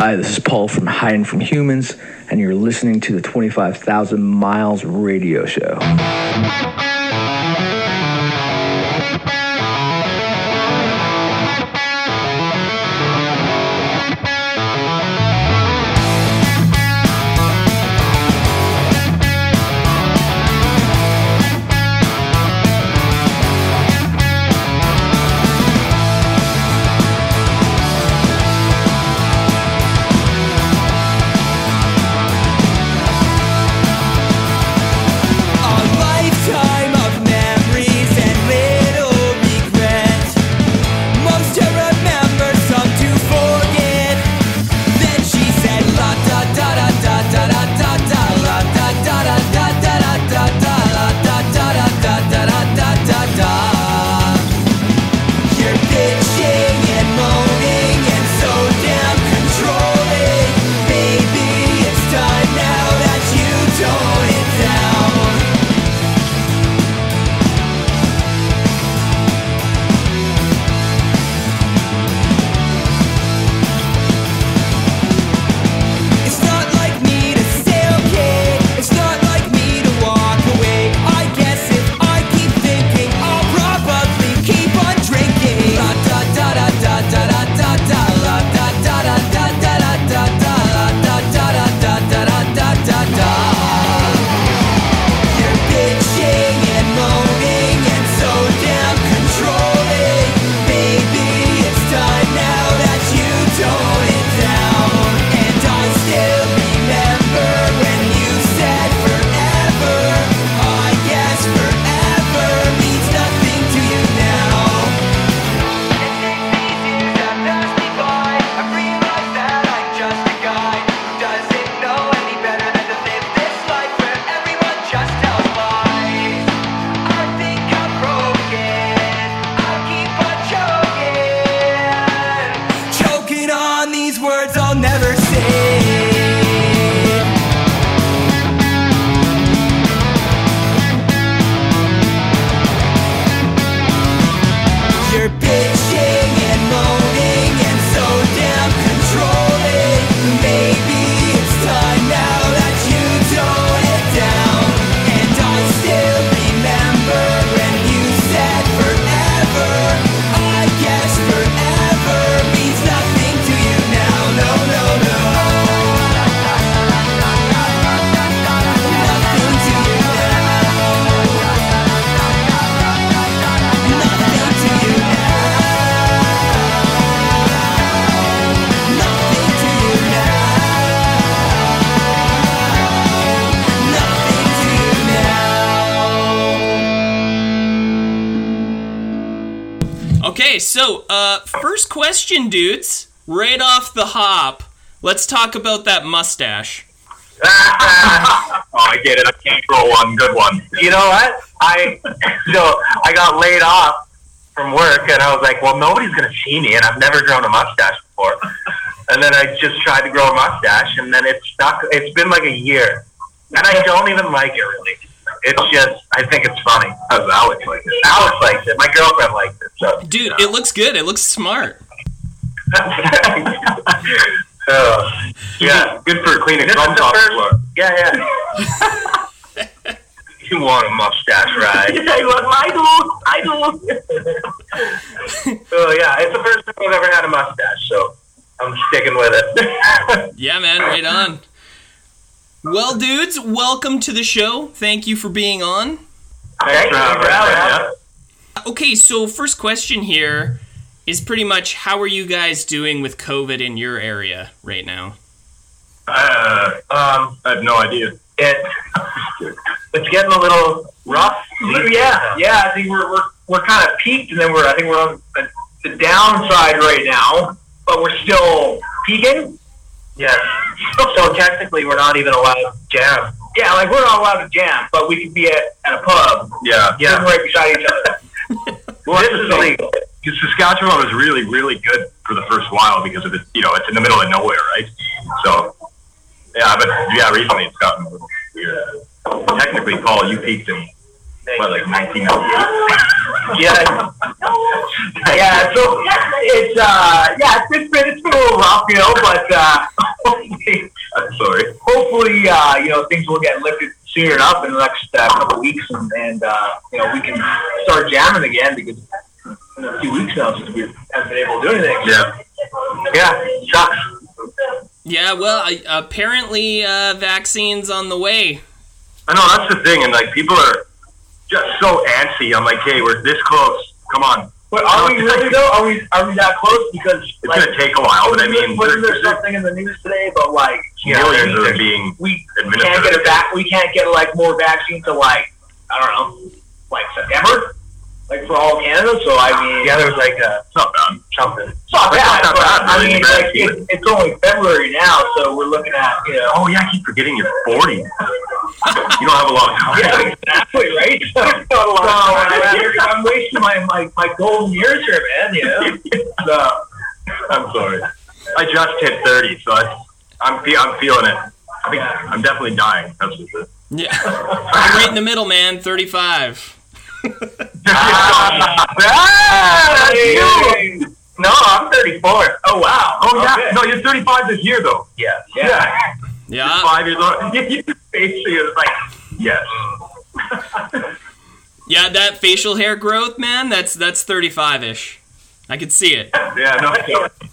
Hi, this is Paul from Hiding from Humans, and you're listening to the 25,000 Miles Radio Show. So uh, first question, dudes. Right off the hop, let's talk about that mustache. oh, I get it. I can't grow one good one. You know what? I so I got laid off from work, and I was like, well, nobody's gonna see me, and I've never grown a mustache before. And then I just tried to grow a mustache, and then it's stuck. It's been like a year, and I don't even like it really. It's just I think it's funny. How's Alex like it? Alex likes it. My girlfriend likes it. So Dude, it looks good. It looks smart. Uh, yeah, good for cleaning crumbs off the floor. Yeah, yeah. you want a mustache ride? I do. I do. oh yeah, it's the first time I've ever had a mustache, so I'm sticking with it. Yeah, man, right on. Well, dudes, welcome to the show. Thank you for being on. Thanks for having me. Okay, so first question here is pretty much how are you guys doing with COVID in your area right now? Uh, um, I have no idea. It, it's getting a little rough. Yeah, yeah. I think we're we're, we're kind of peaked, and then we're I think we're on the, the downside right now, but we're still peaking. Yes. So technically, we're not even allowed to jam. Yeah, like we're not allowed to jam, but we could be at, at a pub. Yeah, yeah, sitting right beside each other. well, this is illegal. Saskatchewan was really, really good for the first while because of it. You know, it's in the middle of nowhere, right? So, yeah, but yeah, recently it's gotten a little weird. Technically, Paul, you peaked in what, like 1998? yeah. yeah, so it's uh yeah, it's been it's been a little rough, you know, but uh hopefully, uh, you know, things will get lifted soon enough in the next uh, couple of weeks, and, and uh, you know, we can start jamming again because it's a few weeks now since we haven't been able to do anything. Yeah. Yeah, sucks. Yeah, well, I, apparently uh, vaccines on the way. I know that's the thing, and like people are just so antsy. I'm like, hey, we're this close. Come on. But are we really though? Are we are we that close? Because It's gonna take a while, but I mean, wasn't there there's something in the news today about like you know, millions we- are being we can't get it back. We can't get like more vaccine to like I don't know, like September, like for all Canada. So I mean, Yeah, there was like a it's um, not bad. Something. it's not It's bad. not but, bad, I mean, It's like it, it's only February now, so we're looking at you know. Oh yeah, I keep forgetting you're 40. you don't have a long time. Yeah, exactly, right? So, so, I'm, I'm wasting my, my, my golden years here, man. You know. So, I'm sorry. I just hit 30, so I, I'm fe- I'm feeling it. I think I'm definitely dying. That's what it is. Yeah, I'm right in the middle, man. Thirty-five. Ah, that's you. No, I'm 34. Oh wow. Oh yeah, Okay. no, you're 35 this year though. Yeah. Yeah. Yeah, Five years old. Your face is like, yes. yeah. That facial hair growth, man. That's that's thirty-five-ish. I could see it. Yeah, no.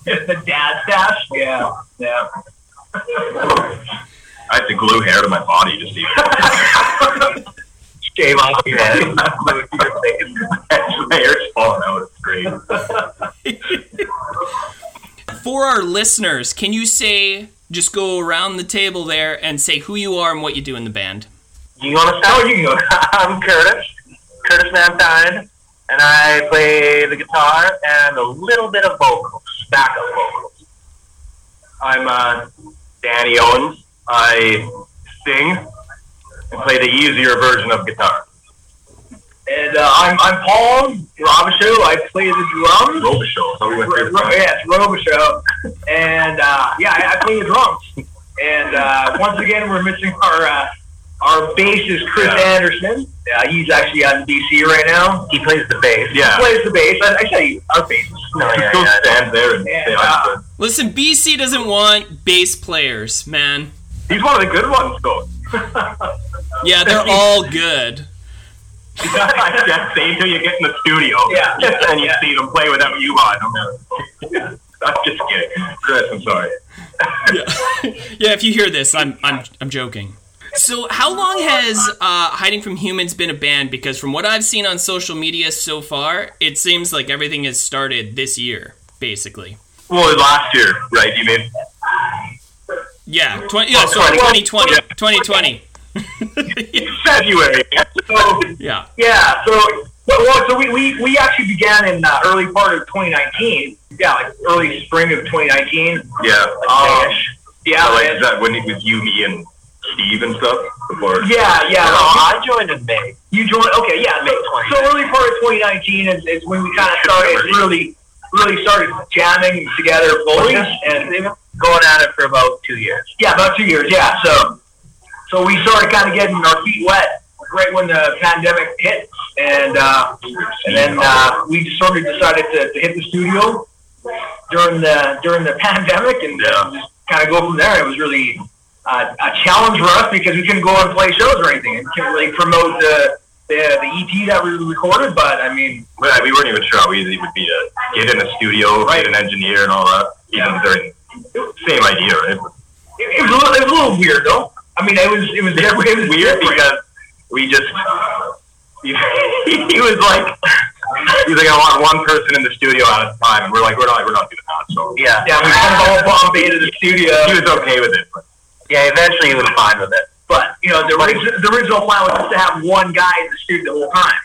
It's the dad stash. Yeah. Yeah. I have to glue hair to my body to see it. Shave off your head. my hair's falling out. It's great. For our listeners, can you say just go around the table there and say who you are and what you do in the band? You want to start? You can go. I'm Curtis, Curtis Mankind, and I play the guitar and a little bit of vocals, backup vocals. I'm uh, Danny Owens. I sing and play the easier version of guitar. And uh, I'm I'm Paul Robichaud. I play the drums. Robichaud. So we went Ro- through Ro- yeah, it's Robichaud. And uh, yeah, I, I play the drums. And uh, once again, we're missing our uh, our bassist Chris Yeah. Anderson. Uh, he's actually out in BC right now. He plays the bass. He Yeah. plays the bass. I, I say our bassist. No, Just yeah, go yeah, stand there and Yeah. say I'm good. Listen, BC doesn't want bass players, man. He's one of the good ones, though. Yeah, they're all good. I can't say until you get in the studio. Yeah. and you Yeah. see them play without you on. I'm, I'm just kidding. Chris, I'm sorry. Yeah, if you hear this, I'm I'm I'm joking. So, how long has uh, Hiding from Humans been a band? Because from what I've seen on social media so far, it seems like everything has started this year, basically. Well, last year, right? You mean? Yeah, 20, yeah, sorry, 2020, 2020. February. So Yeah, yeah, so well, well, so we, we, we actually began in the early part of 2019. Yeah, like early spring of 2019. Yeah. Um, yeah, So, like, is that when it was you, me, and Steve and stuff? Before? yeah, yeah. No, well, I joined in May. You joined? Okay, yeah. So, so early part of 2019 is, is when we kind of started really, really started jamming together fully, and They've been going at it for about two years. yeah, about two years. Yeah, so so we started kind of getting our feet wet right when the pandemic hit, and uh, and then uh, we just sort of decided to, to hit the studio during the during the pandemic, and Yeah. just kind of go from there. It was really uh, a challenge for us because we couldn't go and play shows or anything, and couldn't really promote the the, the EP that we recorded. But I mean, Well, we weren't even sure how easy it would be to get in a studio, Right. get an engineer, and all that. Even during same idea, right? it, it was a little, it was a little weird though. I mean, it was it was, it was weird different. because we just he, he was like he's like I want one person in the studio at a time, and we're like we're not we're not doing that. So Yeah. Yeah, we kind of all Bombay to the studio. he was okay with it. But Yeah, eventually he was fine with it. But you know, the, orig- the original plan was just to have one guy in the studio the whole time.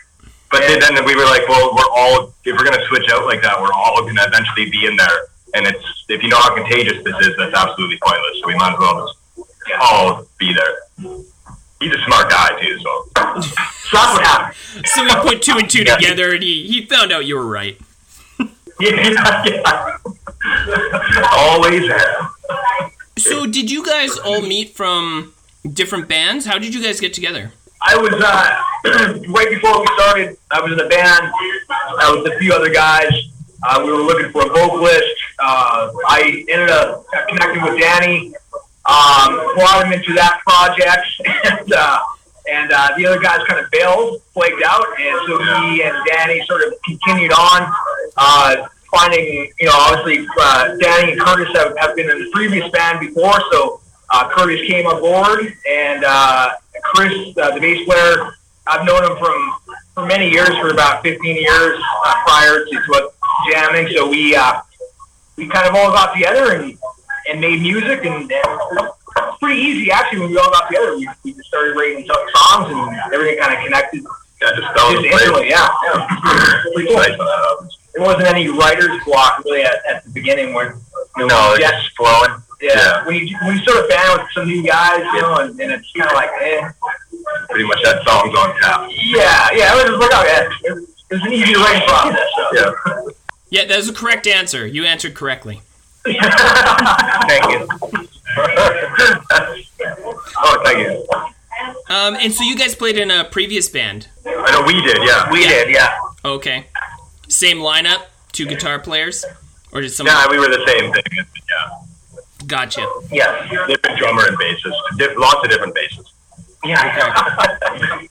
but then, then we were like, well, we're all if we're gonna switch out like that, we're all gonna eventually be in there. And it's if you know how contagious this is, that's absolutely pointless. So we might as well just all be there. He's a smart guy too, so So that's what happened. so we put two and two together, and he he found out you were right. yeah, yeah. always have. So, did you guys all meet from different bands? How did you guys get together? I was uh, right before we started. I was in a band. I was with a few other guys. Uh, we were looking for a vocalist. Uh, I ended up connecting with Danny, um, brought him into that project, and uh, and uh, the other guys kind of bailed, flagged out, and so he and Danny sort of continued on, uh, finding you know obviously uh, Danny and Curtis have, have been in the previous band before, so uh, Curtis came aboard, and uh, Chris, uh, the bass player, I've known him from for many years, for about 15 years uh, prior to, to jamming, so we uh, we kind of all got together and and made music and, and it's pretty easy actually when we all got together. We, we just started writing songs and everything kind of connected Yeah, just just into place. instantly. Yeah, yeah. Pretty cool. Nice when that. There wasn't any writer's block really at, at the beginning when you know, No, it's just flowing. yeah, Yeah. when you when you start a band with some new guys, you know, and, and it's kind of like, eh, Pretty much had songs on tap. yeah, yeah, it was just like, oh, yeah, it was, it was an easy writing process. So. Yeah. Yeah, that was a correct answer. You answered correctly. Thank you. oh, thank you. Um, and so you guys played in a previous band. I know we did, yeah. We did, yeah. Okay. Same lineup, two guitar players, or did someone? Yeah, we were the same thing. Yeah. Gotcha. Yeah. Different drummer and bassist. Di- lots of different basses. Yeah.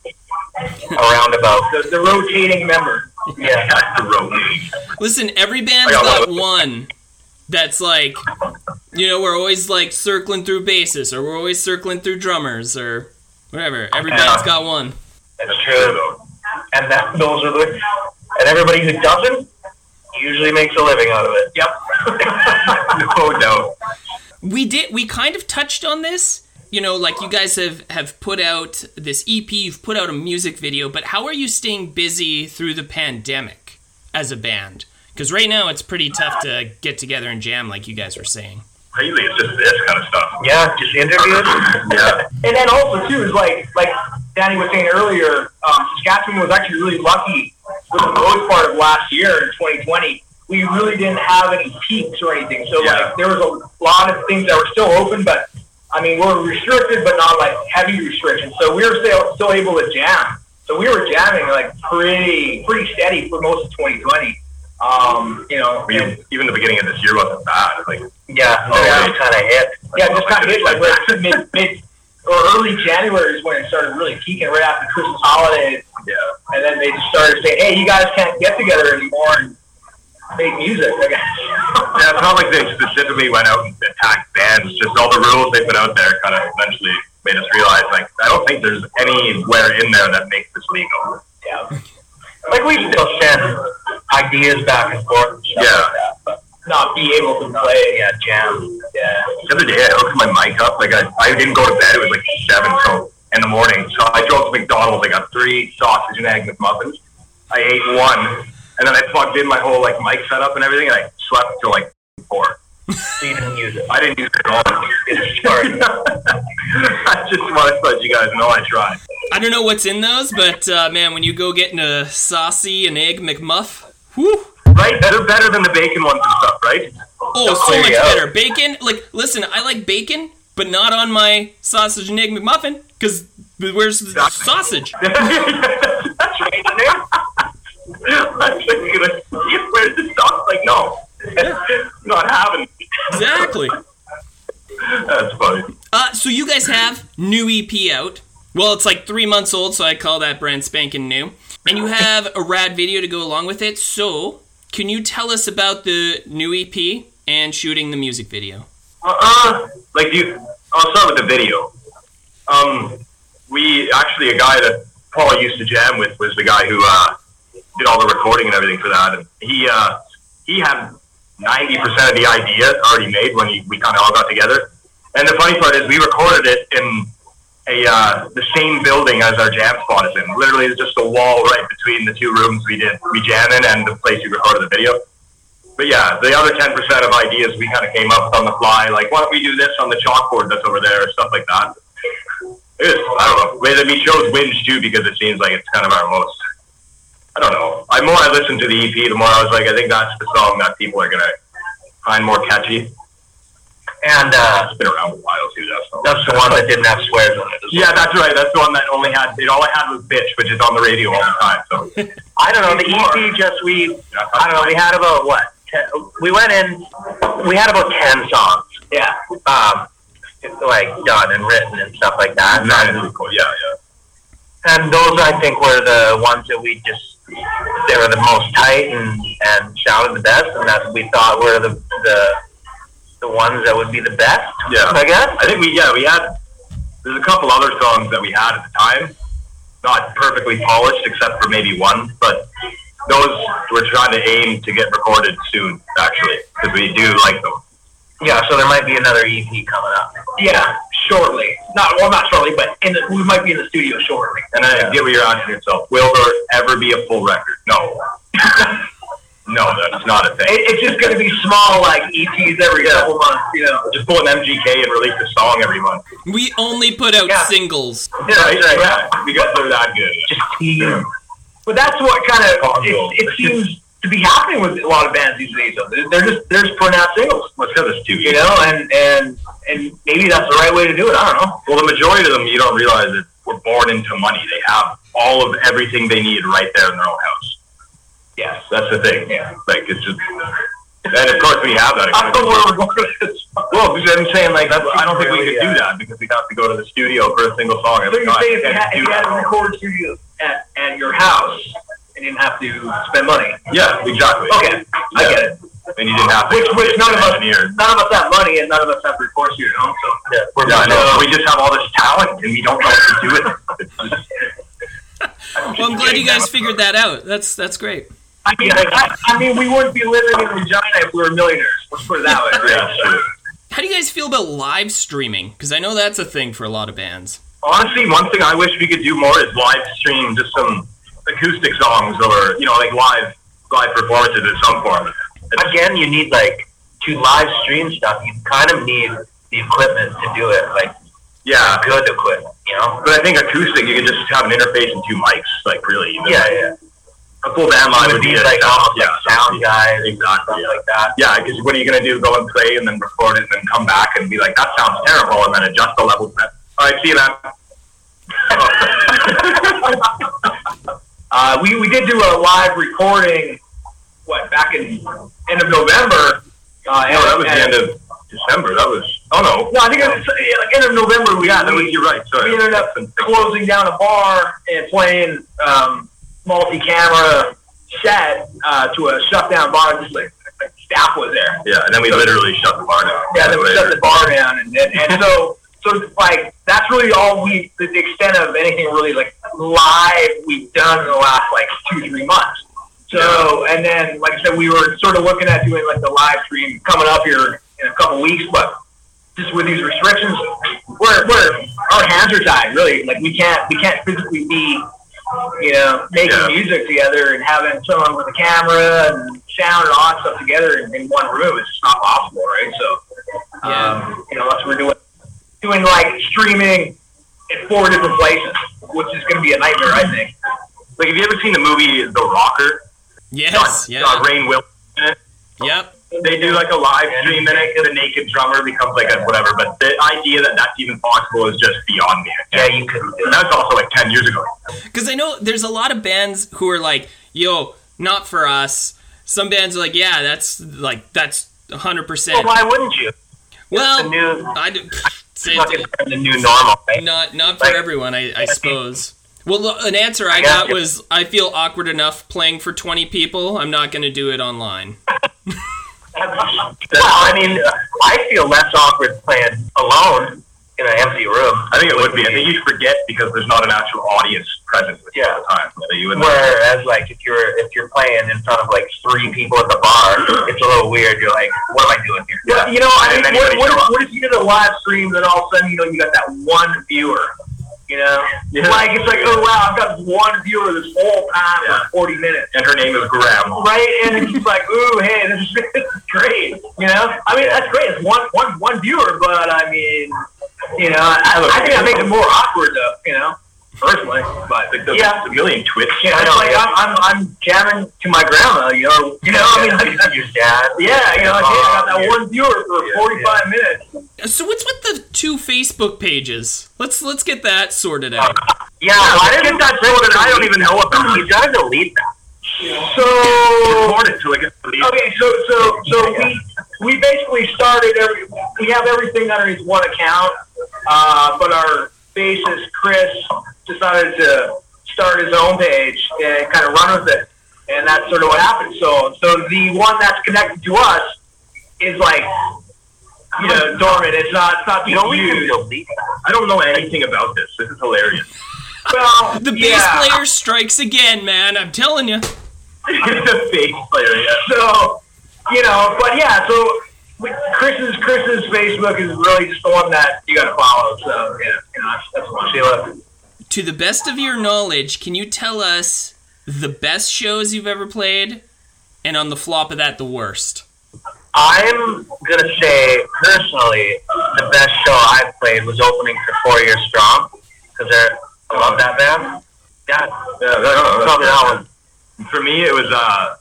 Around about. The, the rotating member. Yeah. That's the rotating. Listen, every band's oh, got got one that's like, you know, we're always like circling through bassists, or we're always circling through drummers, or whatever. Every Yeah. band's got one. That's true. And that those are the and everybody who doesn't usually makes a living out of it. Yep. no doubt. We did. We kind of touched on this. You know, like you guys have have put out this EP. You've put out a music video, but how are you staying busy through the pandemic as a band? Because right now it's pretty tough to get together and jam, like you guys were saying. Really, it's just this kind of stuff. Yeah, just interviews. Yeah. And then also too is like like Danny was saying earlier, um, Saskatchewan was actually really lucky for the most part of last year in 2020. We really didn't have any peaks or anything, so Yeah. like there was a lot of things that were still open, but I mean we're restricted, but not like heavy restrictions. So we were still still able to jam. So we were jamming like pretty pretty steady for most of 2020. Um, you know, We, and- even the beginning of this year wasn't bad. Like, Yeah, Oh, yeah. yeah. kind of hit. Yeah, just kind of hit like right mid, mid or early January is when it started really peaking right after Christmas holidays, yeah. and then they just started saying, "Hey, you guys can't get together anymore and make music." Yeah, it's not like they specifically went out and attacked bands. Just all the rules they put out there kind of eventually made us realize, like, I don't think there's anywhere in there that makes this legal. yeah, Like we still send ideas back and forth. and Yeah. like that, but not be able to play. yeah, jam. Yeah, The other day, I hooked my mic up. Like, I, I didn't go to bed. It was like 7 so in the morning. So I drove to McDonald's. I got three sausage and egg McMuffins. I ate one. And then I plugged in my whole, like, mic setup and everything. And I slept until, like, 4. So you didn't use it. I didn't use it at all. Sorry. I just want to let you guys know I tried. I don't know what's in those, but uh, man, when you go getting a saucy and egg McMuff, whew. Right? They're better than the bacon ones and stuff, right? Oh, so clear much you out. better. Bacon, like, listen, I like bacon, but not on my sausage and egg McMuffin, because where's the sausage? That's right in there. I'm thinking, like, where's the sauce? Like, no. Not having. Exactly. That's funny. Uh, so you guys have new EP out. Well, it's like three months old, so I call that brand spanking new. And you have a rad video to go along with it. So, can you tell us about the new EP and shooting the music video? Uh-uh. Like, you, I'll start with the video. Um, we, actually, a guy that Paul used to jam with was the guy who, uh, did all the recording and everything for that. And he, uh, he had 90% of the idea already made when he, we kind of all got together. And the funny part is we recorded it in a, uh, the same building as our jam spot is in. Literally, it's just a wall right between the two rooms we did, we jam in and the place we recorded the video. But yeah, the other 10% of ideas we kind of came up with on the fly, like, why don't we do this on the chalkboard that's over there, or stuff like that. It was, I don't know. We chose Winge too because it seems like it's kind of our most, I don't know. The more I listened to the EP, the more I was like, I think that's the song that people are going to find more catchy. And uh, It's been around a while too, that's that's the one that didn't have swears on it. Yeah, that's right. That's the one that only had, it all I had was bitch, which is on the radio all the time. So, I don't know. The EP just we. I don't know. We had about what? Ten, we went in. We had about ten songs. yeah. Um, like done and written and stuff like that. Cool. Yeah, yeah. And those I think were the ones that we just they were the most tight and and sounded the best, and that we thought were the the the ones that would be the best. Yeah. I guess. I think we yeah we had there's a couple other songs that we had at the time, not perfectly polished except for maybe one, but those we're trying to aim to get recorded soon actually because we do like them. Yeah. So there might be another EP coming up. Yeah, shortly. Not well, not shortly, but in the, we might be in the studio shortly. And I get what you're asking yourself. Will there ever be a full record? No. no, that's not a thing. It, it's just going to be small, like EPs every couple months. You know. Just pull an MGK and release a song every month. We only put out Yeah. singles. Right? Yeah, because they're that good. Just tease. But that's what kind of Possible. it, it seems to be happening with a lot of bands these days. Though. They're just they're just putting out singles, it's because it's too you know, and and and maybe that's the right way to do it. I don't know. Well, the majority of them, you don't realize that were born into money. They have all of everything they need right there in their own house. Yes. That's the thing. Yeah. Like it's just, and of course we have that. I don't know where we're going with this. Well, because I'm saying like that's, I don't think we could do uh, that because we'd have to go to the studio for a single song So every you time. say if you had, if you had a that. recorded studio at, at your house you didn't have to spend money. Yeah, exactly. Okay, I get it. And you didn't have to. Which which none of us engineer. none of us have money and none of us have a record studio at home. So Yeah. We're Yeah, no, we just have all this talent and we don't know what to do with it. Just- Well, I'm glad you guys figured that out. That's that's great. I mean, I, I mean, we wouldn't be living in Regina if we were millionaires. Let's put it that way. Yeah, sure. How do you guys feel about live streaming? Because I know that's a thing for a lot of bands. Honestly, one thing I wish we could do more is live stream just some acoustic songs or you know like live live performances in some form. It's- again, you need like to live stream stuff. You kind of need the equipment to do it, like yeah, good equipment. You know. but I think acoustic you can just have an interface and two mics, like really. even. Yeah, yeah. A full band live It would be like almost yeah, like sound guys, exactly. Yeah. like that. Yeah, because what are you gonna do? Go and play and then record it and then come back and be like, that sounds terrible, and then adjust the levels. All right, see you then. Uh, we, we did do a live recording, what, back in end of November. Uh, No, that was the end of December. That was. Oh no. No, I think it was yeah, like end of November. We, that was. we, You're right. Sorry. we ended up closing down a bar and playing um, multi-camera set uh, to a shut-down bar. Just like, like staff was there. Yeah, and then we literally shut the bar down. Yeah, then we shut the bar down, and and, and so so like that's really all we the, extent of anything really like live we've done in the last like two three months. So and then like I said, we were sort of looking at doing like the live stream coming up here in a couple weeks, but just with these restrictions, we're we're our hands are tied. Really, like we can't we can't physically be you know making Yeah. music together and having someone with a camera and sound and all that stuff together in, in one room. It's just not possible, right? So Yeah. um, you know, unless we're doing doing like streaming in four different places, which is going to be a nightmare, I think. Like, have you ever seen the movie The Rocker? Yes. Got- Yeah. got Rainn Wilson. Yep. They do like a live stream in it. The naked drummer becomes like a whatever. But the idea that that's even possible is just beyond me. Yeah, you could. that. that's also like ten years ago. Because I know there's a lot of bands who are like, "Yo, not for us." Some bands are like, "Yeah, that's like that's 100." Well, percent why wouldn't you? Well, new I do, say fucking the new normal, right? not not for Like- everyone, I, I suppose. Well, look, an answer I Yeah. got was, "I feel awkward enough playing for 20 people. I'm not going to do it online." Well, I mean, I feel less awkward playing alone in an empty room. I think it would be. I think you forget because there's not an actual audience present with you all the time. So you would Whereas, like, if you're if you're playing in front of like three people at the bar, it's a little weird. You're like, what am I doing here? Well, you know, I mean, what, what, if, what if you did a live stream and all of a sudden, you know, you got that one viewer? You know, Yeah. like it's like, oh wow, I've got one viewer this whole time Yeah. for forty minutes, and her name is Graham. right? And it's just like, ooh, hey, this is, this is great. You know, I mean, that's great. It's one one one viewer, but I mean, you know, I, I think that makes it more awkward, though. You know, personally, but Like the, yeah. the million Twitch. Yeah, it's know, like yeah. I'm, I'm I'm jamming to my grandma, you know. You know, I mean, like, your dad. yeah, you know, like, hey, I got that one viewer for Yeah, 45 minutes. So what's with the two Facebook pages? Let's let's get that sorted out. Yeah, Why why didn't didn't that that I don't even know about You gotta delete that. So record it till it gets deleted. okay, so so so we we basically started every we have everything underneath one account, Uh, but our bassist Chris decided to start his own page and kind of run with it, and that's sort of what happened. So, so the one that's connected to us is like, you know, dormant. It's not. It's not You know, used. I don't know anything about this. This is hilarious. Well, The bass yeah. player strikes again, man. I'm telling you. the bass player, yeah. So, you know, but yeah, so we- Chris's Chris's Facebook is really just the one that you got to follow. So yeah, you know, that's, that's one. Sheila. To the best of your knowledge, can you tell us the best shows you've ever played, and on the flop of that, the worst? I'm gonna say personally, the best show I've played was opening for Four Years Strong because I love that band. Yeah, Yeah, that one. For me, it was uh,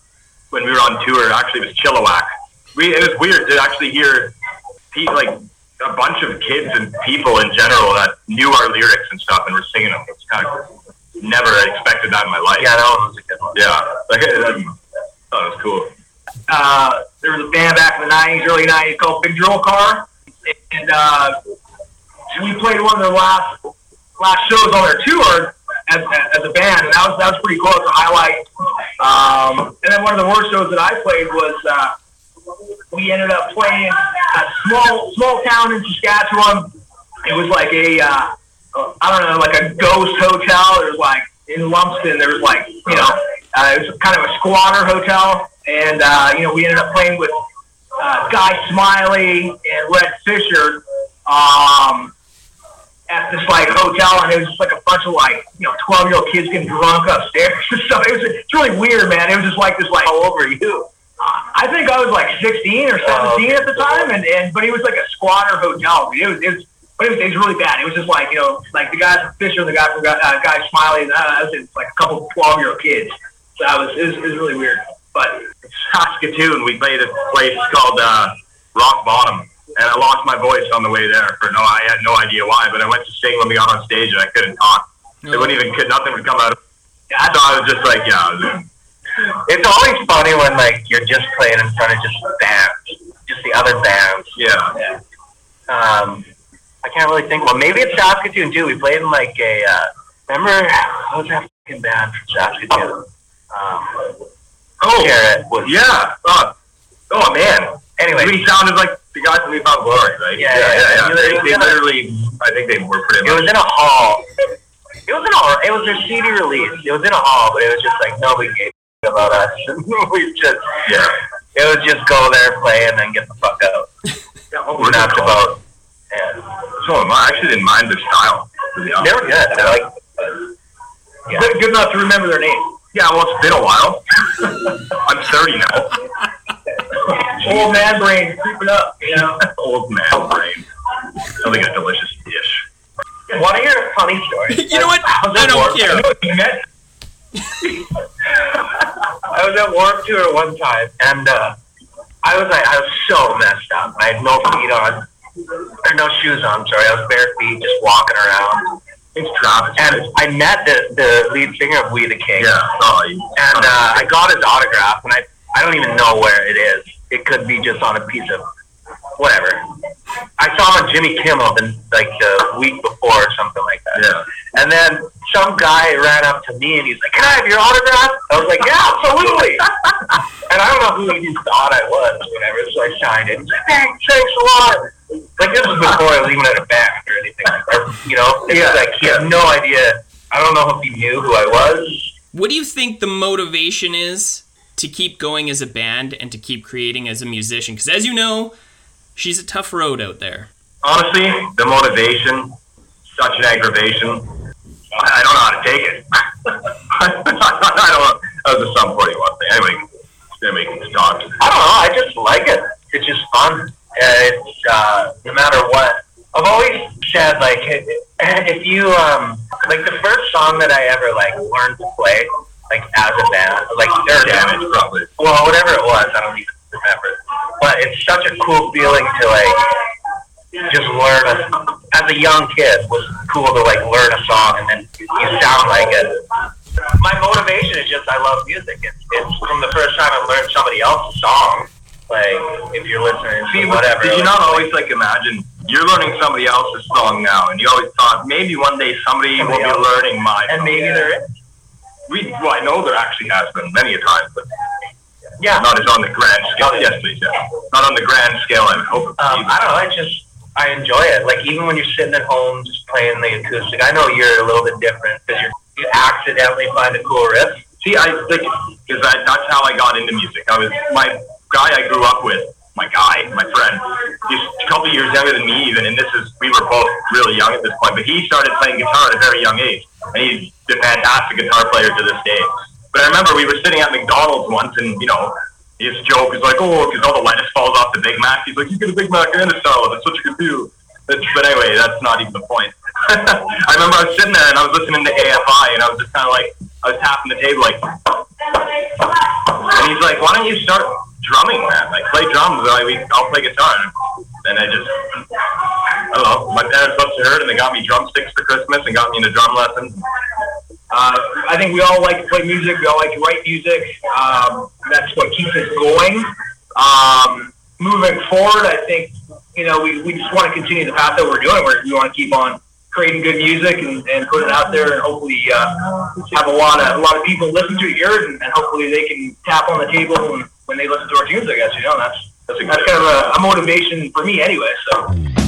when we were on tour. Actually, it was Chilliwack. We it was weird to actually hear pe- like a bunch of kids and people in general that knew our lyrics and stuff and were singing them. It's kind of never expected that in my life. Yeah, that one was a good one. yeah. Like, thought it was cool. Uh, there was a band back in the '90s, early '90s called Big Drill Car, and uh, we played one of their last last shows on their tour as, as a band, and that was that was pretty cool. It's a highlight. Um, and then one of the worst shows that I played was uh, we ended up playing a small small town in Saskatchewan. It was like a uh, I don't know, like a ghost hotel. There was like in Lumsden, there was like you know, uh, it was kind of a squatter hotel, and uh, you know we ended up playing with uh, Guy Smiley and Red Fisher. Um, at this like hotel, and it was just like a bunch of like you know twelve year old kids getting drunk upstairs. so it was it's really weird, man. It was just like this like all over you? I think I was like sixteen or Oh, seventeen okay. at the time, and, and but it was like a squatter hotel. It was it was. But it was, it was really bad. It was just like, you know, like the guy from Fisher, the guy from uh, Guy Smiley, and uh, that was just like a couple 12 year old kids. So that was, it was, it was really weird. But Saskatoon, we played at a place called uh, Rock Bottom, and I lost my voice on the way there. For no, I had no idea why, but I went to sing when we got on stage, and I couldn't talk. It wouldn't even could nothing would come out. of So I was just like, yeah, I was- It's always funny when like you're just playing in front of just bands, just the other bands. yeah. Um, I can't really think. Well, maybe it's Saskatoon too. We played in like a. Uh, remember what was that fucking band from Saskatoon? Um, Oh, Garrett was. yeah. Oh, oh man. Anyway, we sounded like the guys from We Found Glory, right? Yeah, yeah, yeah. yeah. It They, they literally, I think they were pretty it was in a hall. It was in a. It was their CD release. It was in a hall, but it was just like nobody gave about us. we just. Yeah. It was just go there, play, and then get the fuck out. yeah what We're were not they called? about. Yeah. So I actually didn't mind their style. To. They were good. I like. Yeah. good, good enough to remember their name. Yeah, well, it's been a while. I'm 30 now. Old man brain creeping up, you know. Old man brain. Sounds like a delicious dish. Want to hear a funny story? You know what? I don't Warped- care. I know what you meant. I was at Warped Tour one time, and uh, I was like, I was so messed up. I had no feet on, or no shoes on. Sorry, I was bare feet, just walking around. It's Travis. And I met the the lead singer of We the King, yeah. Oh, and uh, I got his autograph, and I I don't even know where it is. It could be just on a piece of whatever. I saw him on Jimmy Kimmel the, like the week before or something like that. yeah. And then some guy ran up to me and he's like, "Can I have your autograph?" I was like, "Yeah, absolutely." and I don't know who he thought I was, or whatever. So I signed it. He's like, "Thanks, thanks a lot." Like this was before I was even at a band or anything, or you know, it's Yeah, like he had no idea. I don't know if he knew who I was. What do you think the motivation is to keep going as a band and to keep creating as a musician? Because as you know, she's a tough road out there. Honestly, the motivation, such an aggravation. I don't know how to take it. I don't know. That was a sum 41 thing. Anyway, anyway, can talk. I don't know. I just like it. It's just fun. It's uh, no matter what. I've always said like if you um like the first song that I ever like learned to play like as a band like or Damage, probably. well whatever it was I don't even remember but it's such a cool feeling to like just learn a, as a young kid was cool to like learn a song and then you sound like it. My motivation is just I love music. It's, it's from the first time I learned somebody else's song. Like if you're listening See, whatever. Did you not always like imagine you're learning somebody else's song now, and you always thought maybe one day somebody, Somebody will be else. learning my. And song. maybe there is. we, well, I know there actually has been many a time, but Yeah. not as on the grand scale. Yes, please, yeah. Not on the grand scale. I would hope. Um. I don't know. I just I enjoy it. Like even when you're sitting at home just playing the acoustic. I know you're a little bit different because you you accidentally find a cool riff. See, I like because that's how I got into music. I was my guy I grew up with, my guy, my friend. He's a couple years younger than me, even, and this is we were both really young at this point. But he started playing guitar at a very young age, and he's a fantastic guitar player to this day. But I remember we were sitting at McDonald's once, and you know, his joke is like, "Oh, because all the lettuce falls off the Big Mac." He's like, "You get a Big Mac and a salad. That's what you can do." That's, but anyway, that's not even the point. I remember I was sitting there and I was listening to AFI, and I was just kind of like, I was tapping the table like, and he's like, "Why don't you start drumming, man? Like play drums. Like we, I'll play guitar." And I just, I don't know. My parents must have heard, and they got me drumsticks for Christmas and got me into drum lessons. Uh, I think we all like to play music. We all like to write music. Um, that's what keeps us going. Um, moving forward, I think you know we, we just want to continue the path that we're doing. We're, we want to keep on creating good music and, and put it out there, and hopefully uh, have a lot of a lot of people listen to it yours, and, and hopefully they can tap on the table when, when they listen to our tunes. I guess you know that's that's, that's kind of a, a motivation for me anyway. So.